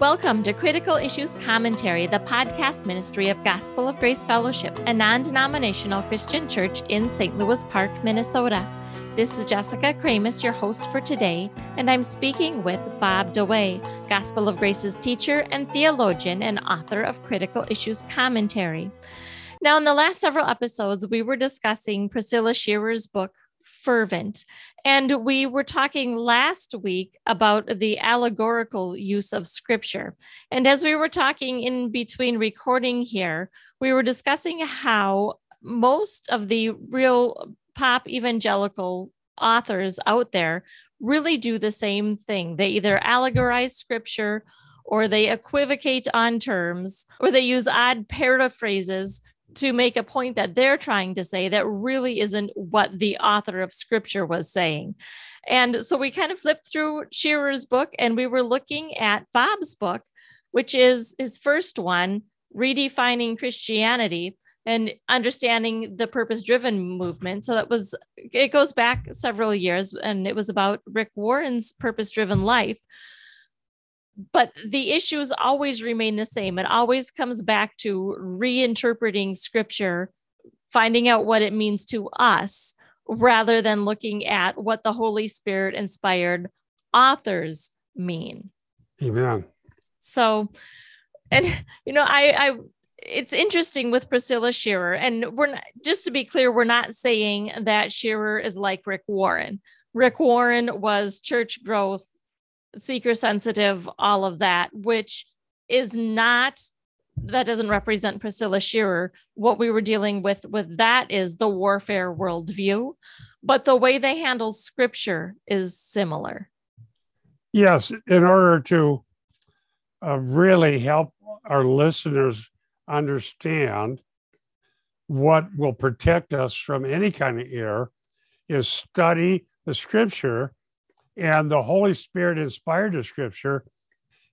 Welcome to Critical Issues Commentary, the podcast ministry of Gospel of Grace Fellowship, a non denominational Christian church in St. Louis Park, Minnesota. This is Jessica Kramasz, your host for today, and I'm speaking with Bob DeWaay, Gospel of Grace's teacher and theologian and author of Critical Issues Commentary. Now, in the last several episodes, we were discussing Priscilla Shirer's book, fervent. And we were talking last week about the allegorical use of scripture. And as we were talking in between recording here, we were discussing how most of the real pop evangelical authors out there really do the same thing. They either allegorize scripture or they equivocate on terms or they use odd paraphrases to make a point that they're trying to say that really isn't what the author of scripture was saying. And so we kind of flipped through Shirer's book and we were looking at Bob's book, which is his first one, Redefining Christianity and understanding the purpose driven movement. So that was, it goes back several years and it was about Rick Warren's purpose driven life but the issues always remain the same. It always comes back to reinterpreting scripture, finding out what it means to us, rather than looking at what the Holy Spirit inspired authors mean. Amen. So, and you know, I, I, it's interesting with Priscilla Shirer, and we're not, just to be clear, we're not saying that Shirer is like Rick Warren. Rick Warren was church growth seeker sensitive, all of that, which is not that doesn't represent Priscilla Shirer. What we were dealing with with that is the warfare worldview, but the way they handle scripture is similar. Yes, in order to uh, really help our listeners understand what will protect us from any kind of error is study the scripture and the Holy Spirit inspired the scripture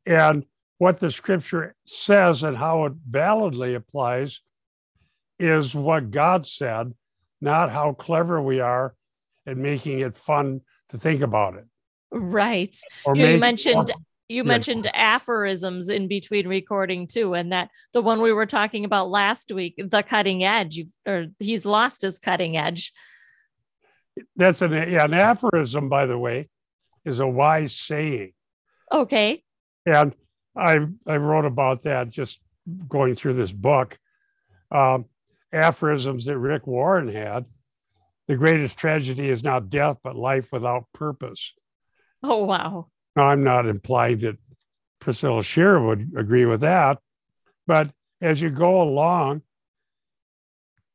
and what the scripture says and how it validly applies is what God said, not how clever we are at making it fun to think about it. Right. Or you mentioned you yeah. mentioned aphorisms in between recording too, and that the one we were talking about last week, the cutting edge, or he's lost his cutting edge. That's an yeah, an aphorism, by the way, is a wise saying. Okay. And I I wrote about that just going through this book. Um, aphorisms that Rick Warren had. The greatest tragedy is not death, but life without purpose. Oh wow. Now, I'm not implying that Priscilla Shirer would agree with that, but as you go along,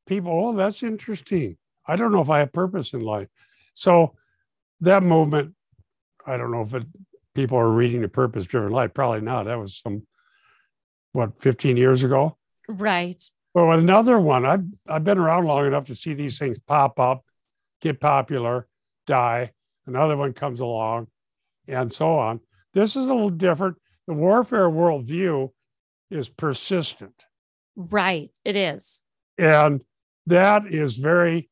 people, oh, that's interesting. I don't know if I have purpose in life. So that movement I don't know if it, people are reading the purpose driven life. Probably not. That was some, what, 15 years ago? Right. Well, another one, I've, I've been around long enough to see these things pop up, get popular, die. Another one comes along, and so on. This is a little different. The warfare worldview is persistent. Right. It is. And that is very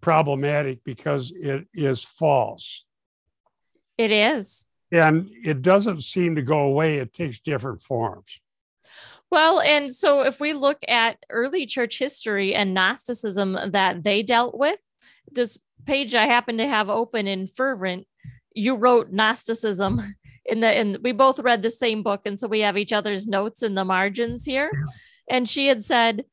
problematic because it is false. It is. And it doesn't seem to go away, it takes different forms. Well, and so if we look at early church history and Gnosticism that they dealt with, this page I happen to have open in Fervent, you wrote Gnosticism in the and we both read the same book and so we have each other's notes in the margins here. And she had said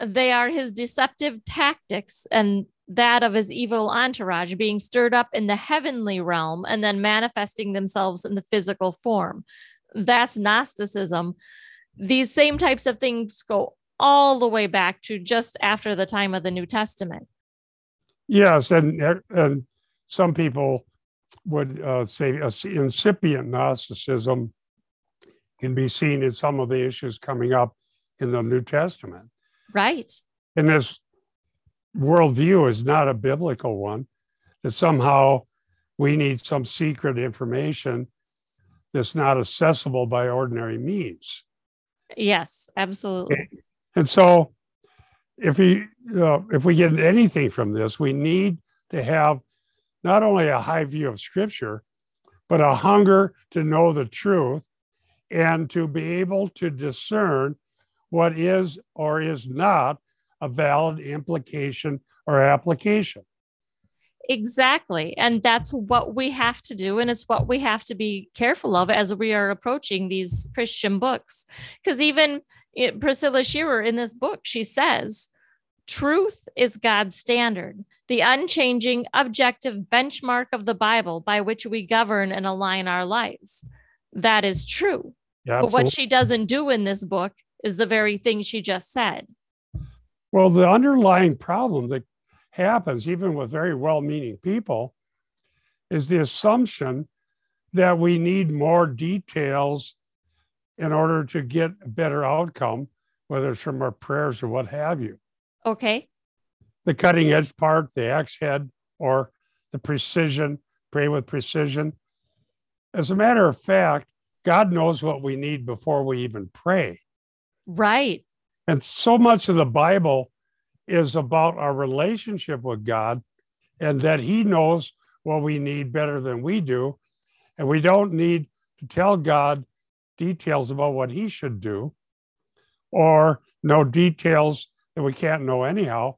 they are his deceptive tactics and that of his evil entourage being stirred up in the heavenly realm and then manifesting themselves in the physical form. That's Gnosticism. These same types of things go all the way back to just after the time of the New Testament. Yes, and and some people would uh, say incipient Gnosticism can be seen in some of the issues coming up in the New Testament. Right. And this worldview is not a biblical one, that somehow we need some secret information that's not accessible by ordinary means. Yes, absolutely. And so, if we uh, if we get anything from this, we need to have not only a high view of Scripture, but a hunger to know the truth and to be able to discern what is or is not a valid implication or application. Exactly. And that's what we have to do. And it's what we have to be careful of as we are approaching these Christian books. Because even it, Priscilla Shirer in this book, she says, truth is God's standard, the unchanging, objective benchmark of the Bible by which we govern and align our lives. That is true. Yeah, but what she doesn't do in this book is the very thing she just said. Well, the underlying problem that happens, even with very well meaning people, is the assumption that we need more details in order to get a better outcome, whether it's from our prayers or what have you. Okay. The cutting edge part, the axe head, or the precision, pray with precision. As a matter of fact, God knows what we need before we even pray. Right. And so much of the Bible is about our relationship with God and that He knows what we need better than we do. And we don't need to tell God details about what He should do or know details that we can't know anyhow.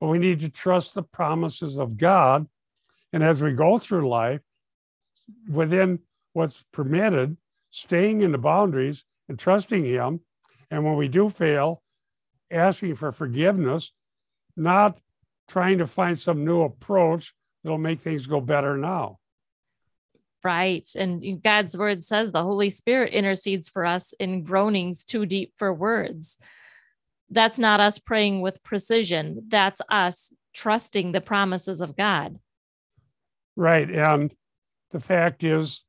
But we need to trust the promises of God. And as we go through life, within what's permitted, staying in the boundaries and trusting Him. And when we do fail, asking for forgiveness, not trying to find some new approach that'll make things go better now. Right. And God's word says the Holy Spirit intercedes for us in groanings too deep for words. That's not us praying with precision. That's us trusting the promises of God. Right. And the fact is,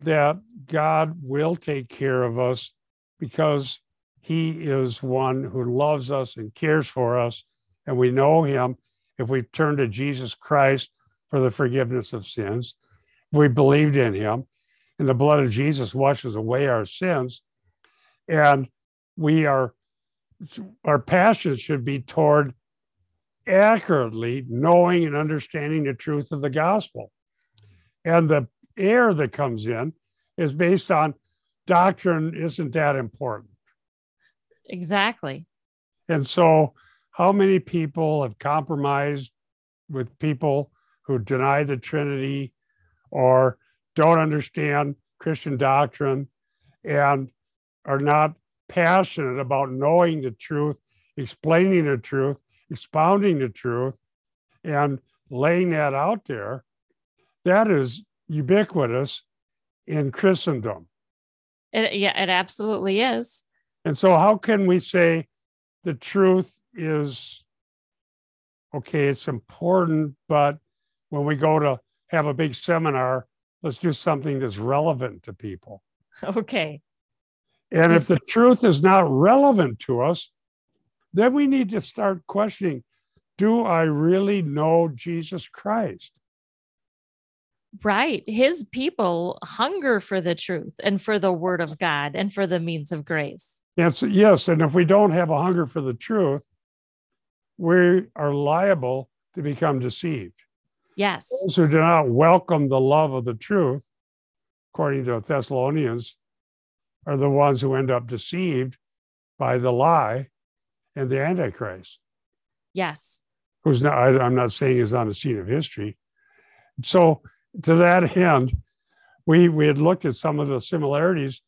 that God will take care of us because he is one who loves us and cares for us. And we know him if we turn to Jesus Christ for the forgiveness of sins. If we believed in him and the blood of Jesus washes away our sins. And we are, our passion should be toward accurately knowing and understanding the truth of the gospel. And the air that comes in is based on doctrine isn't that important. Exactly. And so, how many people have compromised with people who deny the Trinity or don't understand Christian doctrine and are not passionate about knowing the truth, explaining the truth, expounding the truth, and laying that out there? That is ubiquitous in Christendom. It, yeah, it absolutely is. And so, how can we say the truth is okay, it's important, but when we go to have a big seminar, let's do something that's relevant to people. Okay. And if the truth is not relevant to us, then we need to start questioning do I really know Jesus Christ? Right. His people hunger for the truth and for the word of God and for the means of grace. Yes, yes. And if we don't have a hunger for the truth, we are liable to become deceived. Yes. Those who do not welcome the love of the truth, according to Thessalonians, are the ones who end up deceived by the lie and the Antichrist. Yes. Who's not, I, I'm not saying is on the scene of history. So to that end, we we had looked at some of the similarities.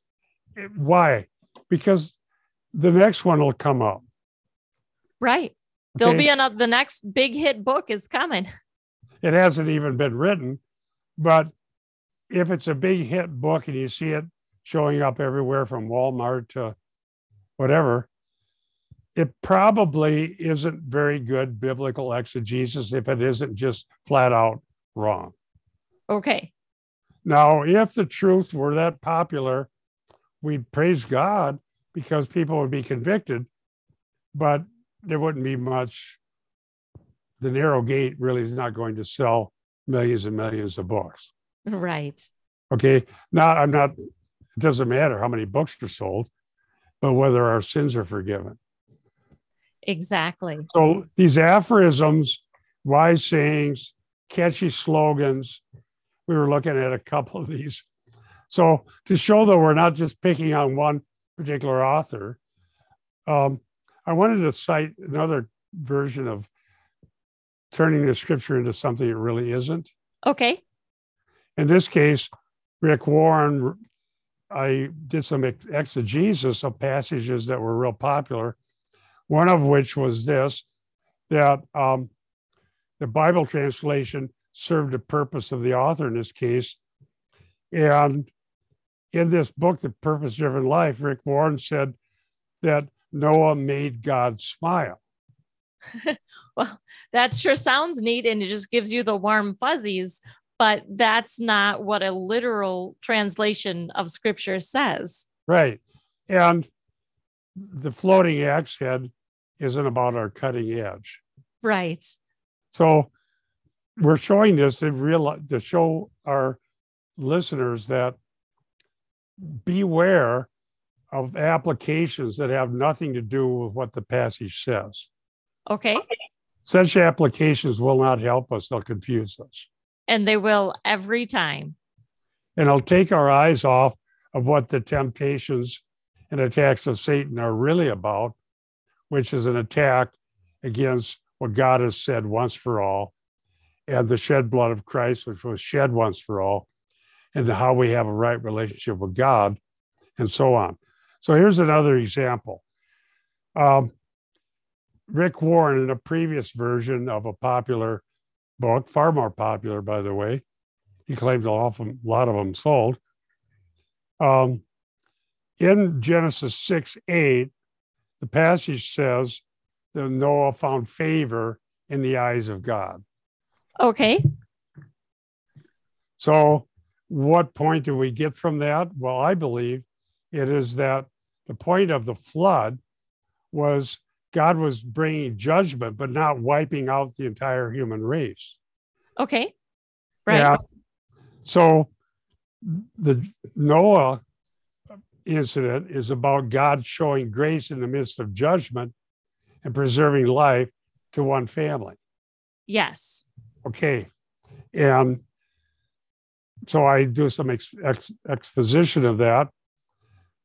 Why? Because the next one will come up. Right. There'll be another. Uh, the next big hit book is coming. It hasn't even been written, but if it's a big hit book and you see it showing up everywhere from Walmart to whatever, it probably isn't very good biblical exegesis if it isn't just flat out wrong. Okay. Now, if the truth were that popular, we'd praise God because people would be convicted, but there wouldn't be much. The narrow gate really is not going to sell millions and millions of books. Right. Okay. Now, I'm not, it doesn't matter how many books are sold, but whether our sins are forgiven. Exactly. So these aphorisms, wise sayings, catchy slogans, we were looking at a couple of these So to show that we're not just picking on one particular author, um, I wanted to cite another version of turning the scripture into something it really isn't. Okay. In this case, Rick Warren, I did some exegesis of passages that were real popular. One of which was this that um, the Bible translation served the purpose of the author in this case. And in this book, The Purpose Driven Life, Rick Warren said that Noah made God smile. well, that sure sounds neat and it just gives you the warm fuzzies, but that's not what a literal translation of scripture says. Right. And the floating axe head isn't about our cutting edge. Right. So we're showing this to real to show our listeners that beware of applications that have nothing to do with what the passage says. Okay. Such applications will not help us, they'll confuse us. And they will every time. And it'll take our eyes off of what the temptations and attacks of Satan are really about, which is an attack against what God has said once for all, and the shed blood of Christ, which was shed once for all, and how we have a right relationship with God, and so on. So here's another example. Um, Rick Warren, in a previous version of a popular book, far more popular, by the way, he claims a lot of them sold. Um, in Genesis 6 8, the passage says that Noah found favor in the eyes of God. Okay. So, what point do we get from that? Well, I believe it is that the point of the flood was God was bringing judgment, but not wiping out the entire human race. Okay. Right. Yeah. So the Noah incident is about God showing grace in the midst of judgment and preserving life to one family. Yes. Okay. And so I do some ex, ex, exposition of that.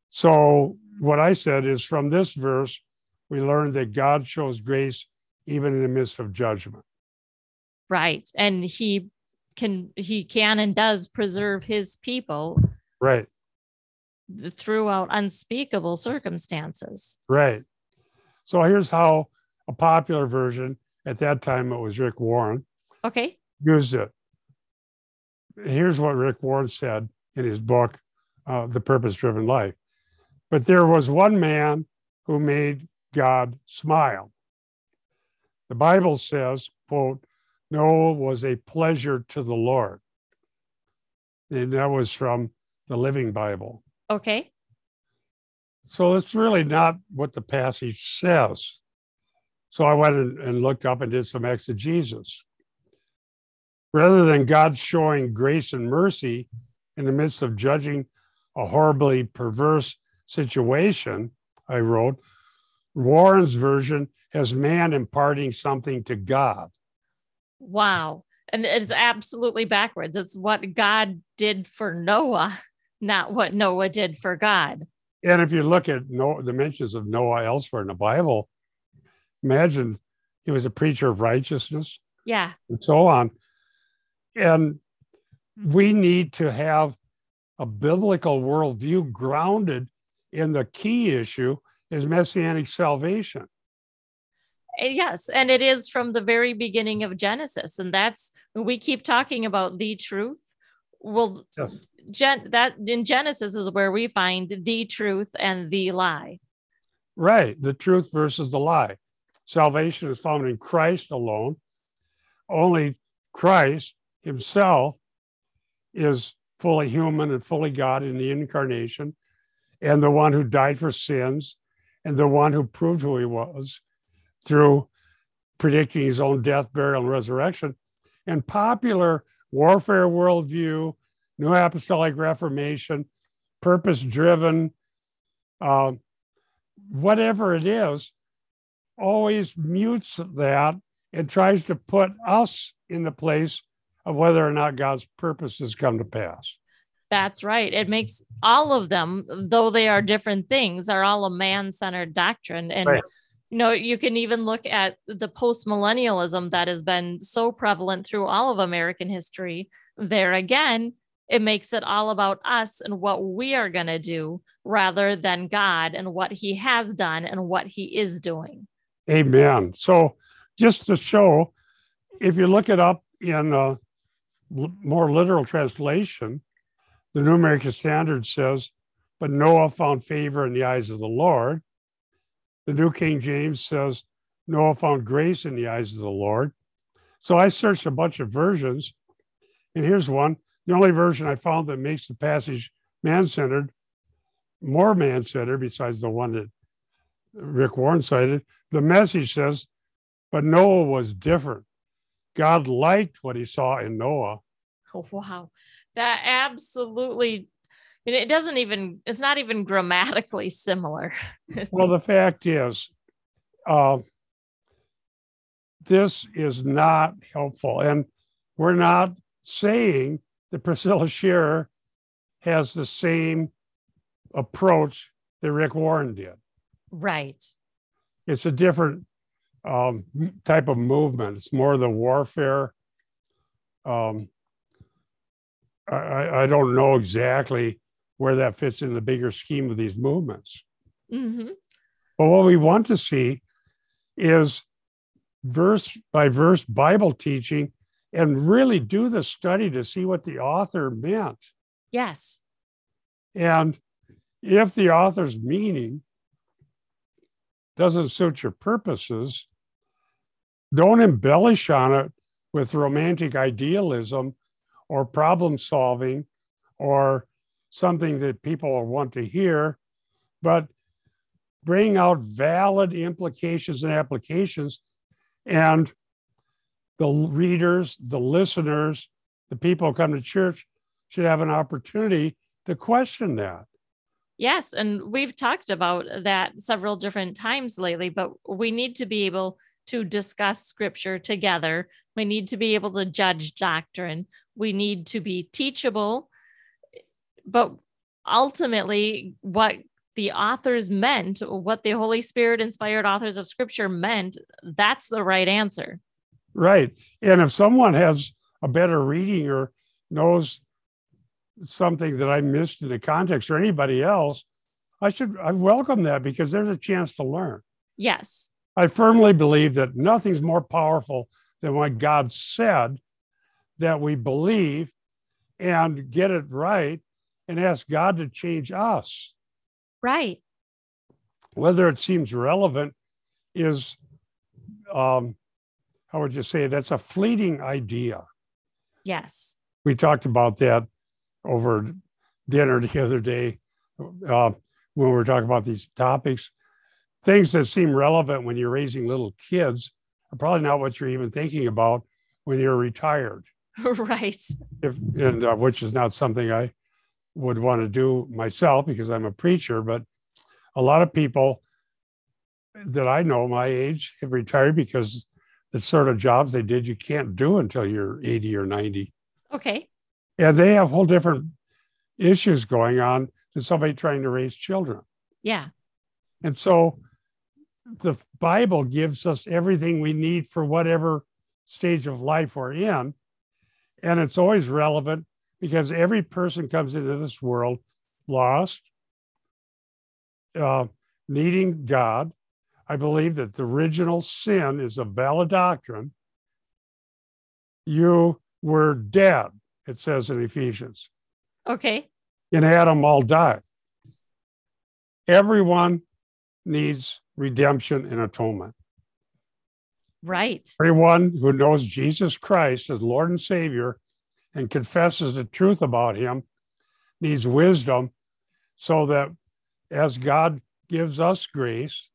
So, what I said is from this verse, we learn that God shows grace even in the midst of judgment. Right. And he can he can and does preserve his people. Right. Throughout unspeakable circumstances. Right. So here's how a popular version at that time it was Rick Warren. Okay. Used it. Here's what Rick Warren said in his book, uh, The Purpose Driven Life. But there was one man who made God smile. The Bible says, quote, Noah was a pleasure to the Lord. And that was from the Living Bible. Okay. So it's really not what the passage says. So I went and looked up and did some exegesis. Rather than God showing grace and mercy in the midst of judging a horribly perverse situation, I wrote, Warren's version has man imparting something to God. Wow. And it's absolutely backwards. It's what God did for Noah, not what Noah did for God. And if you look at Noah, the mentions of Noah elsewhere in the Bible, imagine he was a preacher of righteousness. Yeah. And so on. And hmm. we need to have a biblical worldview grounded in the key issue is messianic salvation. Eh, yes, and it is from the very beginning of Genesis, and that's we keep talking about the truth. Well, yes. Gen, that in Genesis is where we find the truth and the lie. Right, the truth versus the lie. Salvation is found in Christ alone. Only Christ Himself is fully human and fully God in the incarnation, and the one who died for sins, and the one who proved who He was through predicting his own death, burial, and resurrection. And popular warfare worldview, New Apostolic Reformation, purpose driven, uh, whatever it is, always mutes that and tries to put us in the place of whether or not God's purposes come to pass. That's right. It makes all of them, though they are different things, are all a man centered doctrine. And, Right. you know, you can even look at the post millennialism that has been so prevalent through all of American history. There again, it makes it all about us and what we are going to do rather than God and what he has done and what he is doing. Amen. So, just to show, if you look it up in a more literal translation, the New American Standard says, But Noah found favor in the eyes of the Lord. The New King James says, Noah found grace in the eyes of the Lord. So, I searched a bunch of versions, and here's one. The only version I found that makes the passage man centered, more man centered, besides the one that Rick Warren cited, the message says, but Noah was different. God liked what he saw in Noah. Oh, wow. That absolutely, and it doesn't even, it's not even grammatically similar. Well, the fact is, uh, this is not helpful. And we're not saying that Priscilla Shirer has the same approach that Rick Warren did. right. It's a different um, type of movement. It's more the warfare. Um, I- I, don't know exactly where that fits in the bigger scheme of these movements. hmm But what we want to see is verse by verse Bible teaching and really do the study to see what the author meant. Yes. And if the author's meaning doesn't suit your purposes, don't embellish on it with romantic idealism or problem solving or something that people want to hear, but bring out valid implications and applications. And the readers, the listeners, the people who come to church should have an opportunity to question that. Yes. And we've talked about that several different times lately, but we need to be able to discuss scripture together. We need to be able to judge doctrine. We need to be teachable. But ultimately, what the authors meant, what the Holy Spirit inspired authors of scripture meant, that's the right answer. Right. And if someone has a better reading or knows something that I missed in the context or anybody else, I should I welcome that because there's a chance to learn. Yes. I firmly believe that nothing's more powerful than what God said that we believe and get it right and ask God to change us. Right. Whether it seems relevant is, um, how would you say, that's a fleeting idea. Yes. we talked about that over dinner the other day uh, when we were talking about these topics. Things that seem relevant when you're raising little kids are probably not what you're even thinking about when you're retired, right. if, and uh, which is not something I would want to do myself because I'm a preacher. But a lot of people that I know my age have retired because the sort of jobs they did you can't do until you're 80 or 90 Okay. and they have whole different issues going on than somebody trying to raise children. Yeah. And so the Bible gives us everything we need for whatever stage of life we're in. And it's always relevant because every person comes into this world lost, uh, needing God. I believe that the original sin is a valid doctrine. You were dead, it says in Ephesians. Okay. In Adam, all died. Everyone needs redemption and atonement. Right. Everyone who knows Jesus Christ as Lord and Savior and confesses the truth about him needs wisdom so that as God gives us grace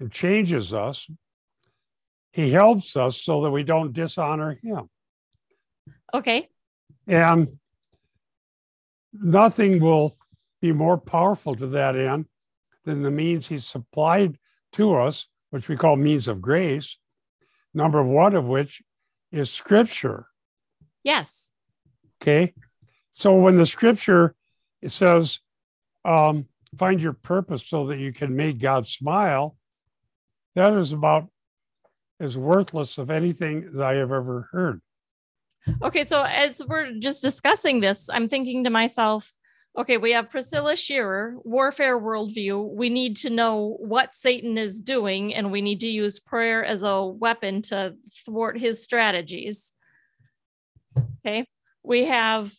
and changes us, he helps us so that we don't dishonor him. Okay. And nothing will be more powerful to that end than the means he's supplied to us, which we call means of grace. Number one of which is scripture. Yes. Okay. So when the scripture it says, um, find your purpose so that you can make God smile, that is about as worthless of anything that I have ever heard. Okay, so as we're just discussing this, I'm thinking to myself, okay, we have Priscilla Shirer, warfare worldview. We need to know what Satan is doing, and we need to use prayer as a weapon to thwart his strategies. Okay, we have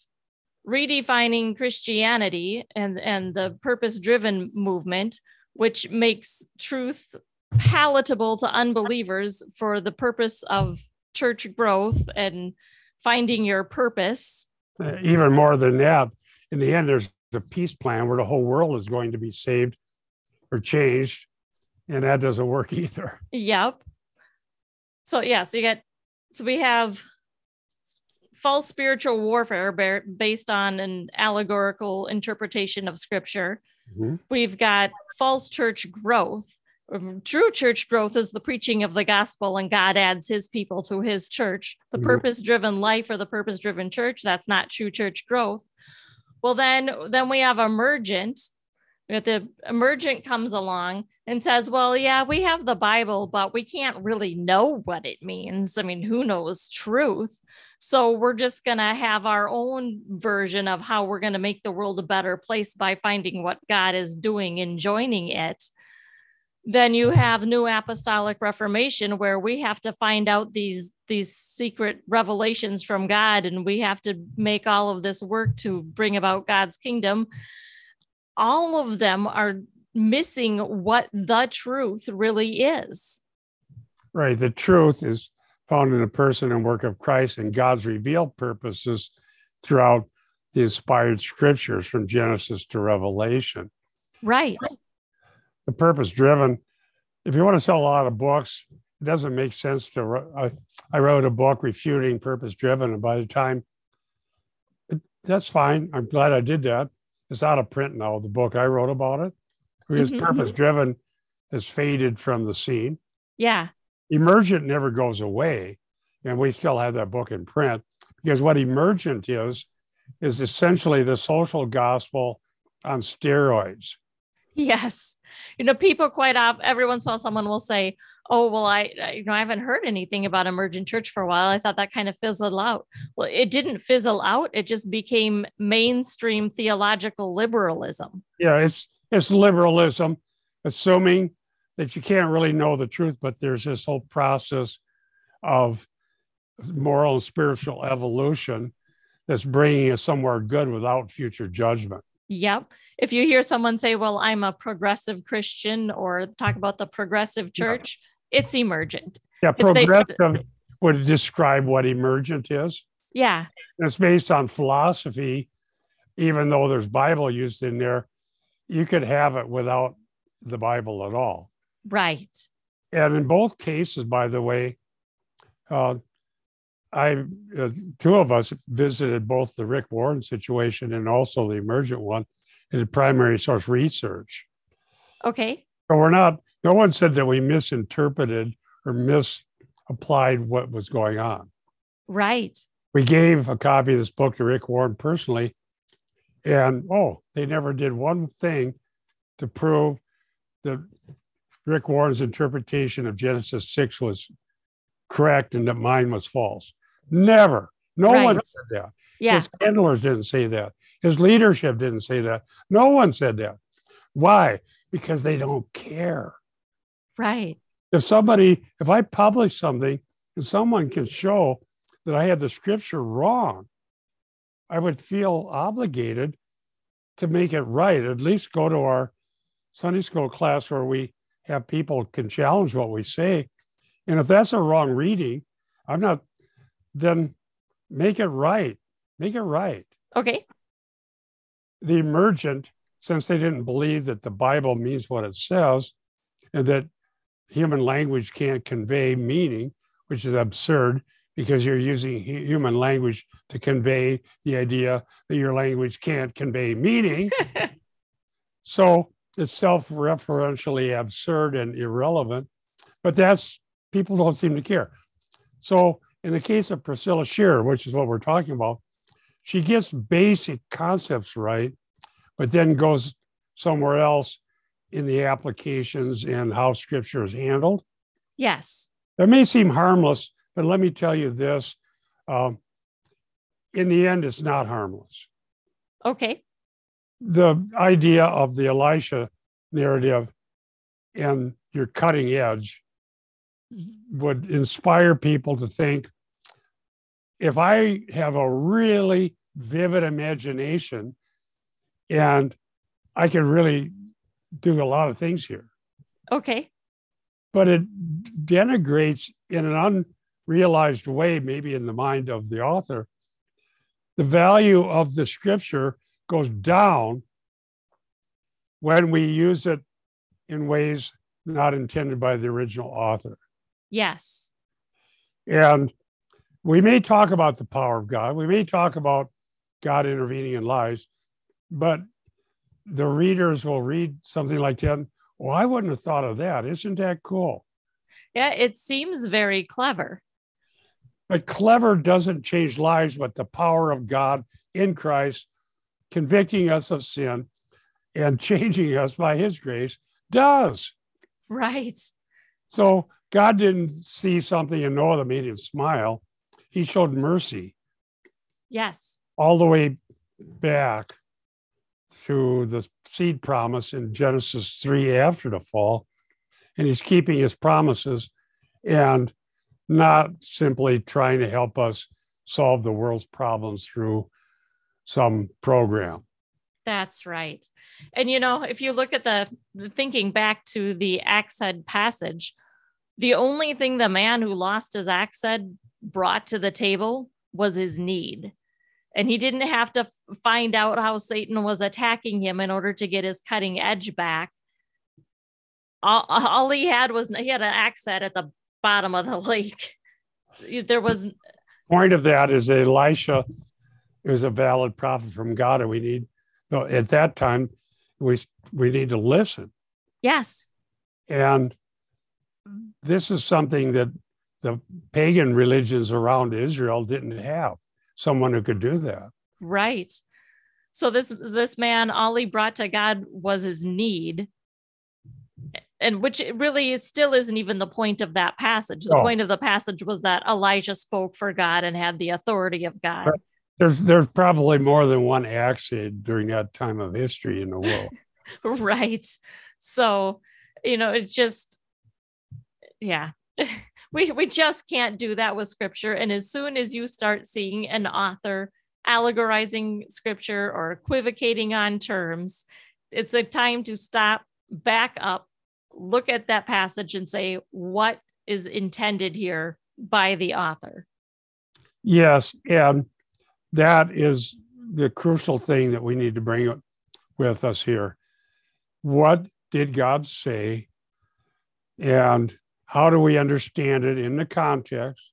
redefining Christianity and, and the purpose driven movement, which makes truth palatable to unbelievers for the purpose of church growth and finding your purpose. Uh, even more than that, in the end, there's a peace plan where the whole world is going to be saved or changed, and that doesn't work either. Yep. So yeah, so you got so we have false spiritual warfare based on an allegorical interpretation of scripture. Mm-hmm. We've got false church growth. True church growth is the preaching of the gospel, and God adds his people to his church. The mm-hmm. purpose driven life or the purpose driven church, that's not true church growth. Well, then, then we have emergent. The emergent comes along and says, Well, yeah, we have the Bible, but we can't really know what it means. I mean, who knows truth? So we're just to have our own version of how we're to make the world a better place by finding what God is doing and joining it. Then you have New Apostolic Reformation, where we have to find out these these secret revelations from God, and we have to make all of this work to bring about God's kingdom. All of them are missing what the truth really is. Right. The truth is found in the person and work of Christ and God's revealed purposes throughout the inspired scriptures from Genesis to Revelation. Right. The purpose driven. If you want to sell a lot of books, it doesn't make sense to. I, I wrote a book refuting purpose driven, and by the time it, that's fine. I'm glad I did that. It's out of print now. The book I wrote about it, because mm-hmm. purpose driven has faded from the scene. Yeah. Emergent never goes away. And we still have that book in print because what emergent is, is essentially the social gospel on steroids. Yes. You know, people quite often, every once in a while, someone will say, Oh, well, I, I, you know, I haven't heard anything about emergent church for a while. I thought that kind of fizzled out. Well, it didn't fizzle out. It just became mainstream theological liberalism. Yeah. It's, it's liberalism, assuming that you can't really know the truth, but there's this whole process of moral and spiritual evolution that's bringing us somewhere good without future judgment. Yep. If you hear someone say, Well, I'm a progressive Christian, or talk about the progressive church, yeah. it's emergent. Yeah, progressive they, would describe what emergent is. Yeah. And it's based on philosophy, even though there's Bible used in there, you could have it without the Bible at all. Right. And in both cases, by the way, uh, I uh, two of us visited both the Rick Warren situation and also the emergent one in primary source research. Okay. But we're not. No one said that we misinterpreted or misapplied what was going on. Right. We gave a copy of this book to Rick Warren personally, and oh, they never did one thing to prove that Rick Warren's interpretation of Genesis 6 was correct and that mine was false. Never. No right. one said that. Yeah. His handlers didn't say that. His leadership didn't say that. No one said that. Why? Because they don't care. Right. If somebody, if I publish something and someone can show that I had the scripture wrong, I would feel obligated to make it right. At least go to our Sunday school class where we have people can challenge what we say. And if that's a wrong reading, I'm not, then make it right. Make it right. Okay. The emergent, since they didn't believe that the Bible means what it says and that human language can't convey meaning, which is absurd because you're using human language to convey the idea that your language can't convey meaning. so it's self-referentially absurd and irrelevant, but that's people don't seem to care. So in the case of Priscilla Shirer, which is what we're talking about, she gets basic concepts right, but then goes somewhere else in the applications and how scripture is handled. Yes. That may seem harmless, but let me tell you this. Um, in the end, it's not harmless. Okay. The idea of the Elisha narrative and your cutting edge would inspire people to think if I have a really vivid imagination and I can really do a lot of things here. Okay. But it denigrates in an unrealized way, maybe in the mind of the author, the value of the scripture goes down when we use it in ways not intended by the original author. Yes. And we may talk about the power of God, we may talk about God intervening in lives, but the readers will read something like that. Well, I wouldn't have thought of that. Isn't that cool? Yeah, it seems very clever. But clever doesn't change lives, but the power of God in Christ, convicting us of sin and changing us by his grace, does. Right. So God didn't see something in Noah that made him smile. He showed mercy. Yes. All the way back through the seed promise in Genesis 3 after the fall. And he's keeping his promises and not simply trying to help us solve the world's problems through some program. That's right. And you know, if you look at the, the thinking back to the axe head passage, the only thing the man who lost his axe head brought to the table was his need. And he didn't have to find out how Satan was attacking him in order to get his cutting edge back. All, all he had was he had an axe head at the bottom of the lake. There was point of that is that Elisha is a valid prophet from God, and we need at that time we we need to listen. Yes. And this is something that the pagan religions around Israel didn't have someone who could do that. Right. So this this man, all he brought to God was his need, and which really still isn't even the point of that passage. The oh. point of the passage was that Elijah spoke for God and had the authority of God. There's there's probably more than one accident during that time of history in the world. right. So, you know, it just yeah. we we just can't do that with scripture. And as soon as you start seeing an author allegorizing scripture or equivocating on terms it's a time to stop back up look at that passage and say what is intended here by the author? Yes and that is the crucial thing that we need to bring with us here. What did god say? And how do we understand it in the context?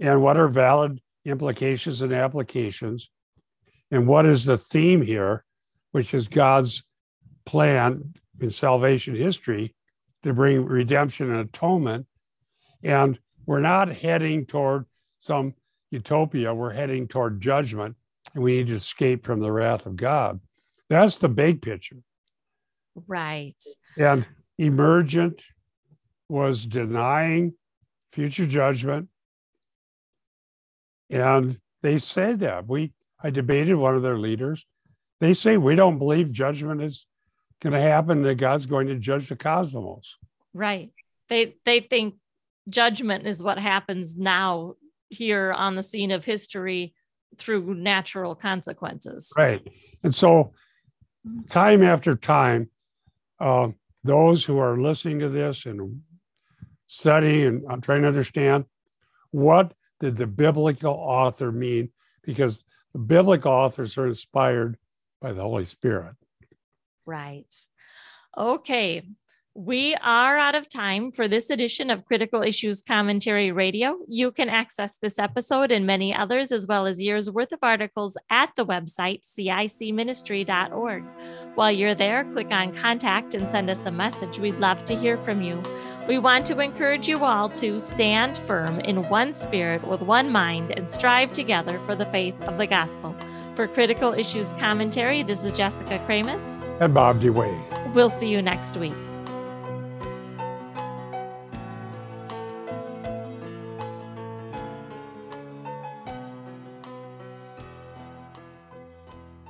And what are valid implications and applications? And what is the theme here, which is God's plan in salvation history to bring redemption and atonement? And we're not heading toward some utopia, we're heading toward judgment, and we need to escape from the wrath of God. That's the big picture. Right. And emergent was denying future judgment. And they say that. We I debated one of their leaders. They say we don't believe judgment is going to happen, that God's going to judge the cosmos. Right. They they think judgment is what happens now here on the scene of history through natural consequences. Right. And so time after time, uh, those who are listening to this and study and I'm trying to understand what did the biblical author mean because the biblical authors are inspired by the Holy Spirit. Right. Okay. We are out of time for this edition of Critical Issues Commentary Radio. You can access this episode and many others, as well as years worth of articles at the website cicministry.org. While you're there, click on contact and send us a message. We'd love to hear from you. We want to encourage you all to stand firm in one spirit with one mind and strive together for the faith of the gospel. For Critical Issues Commentary, this is Jessica Kramasz. And Bob DeWaay. We'll see you next week.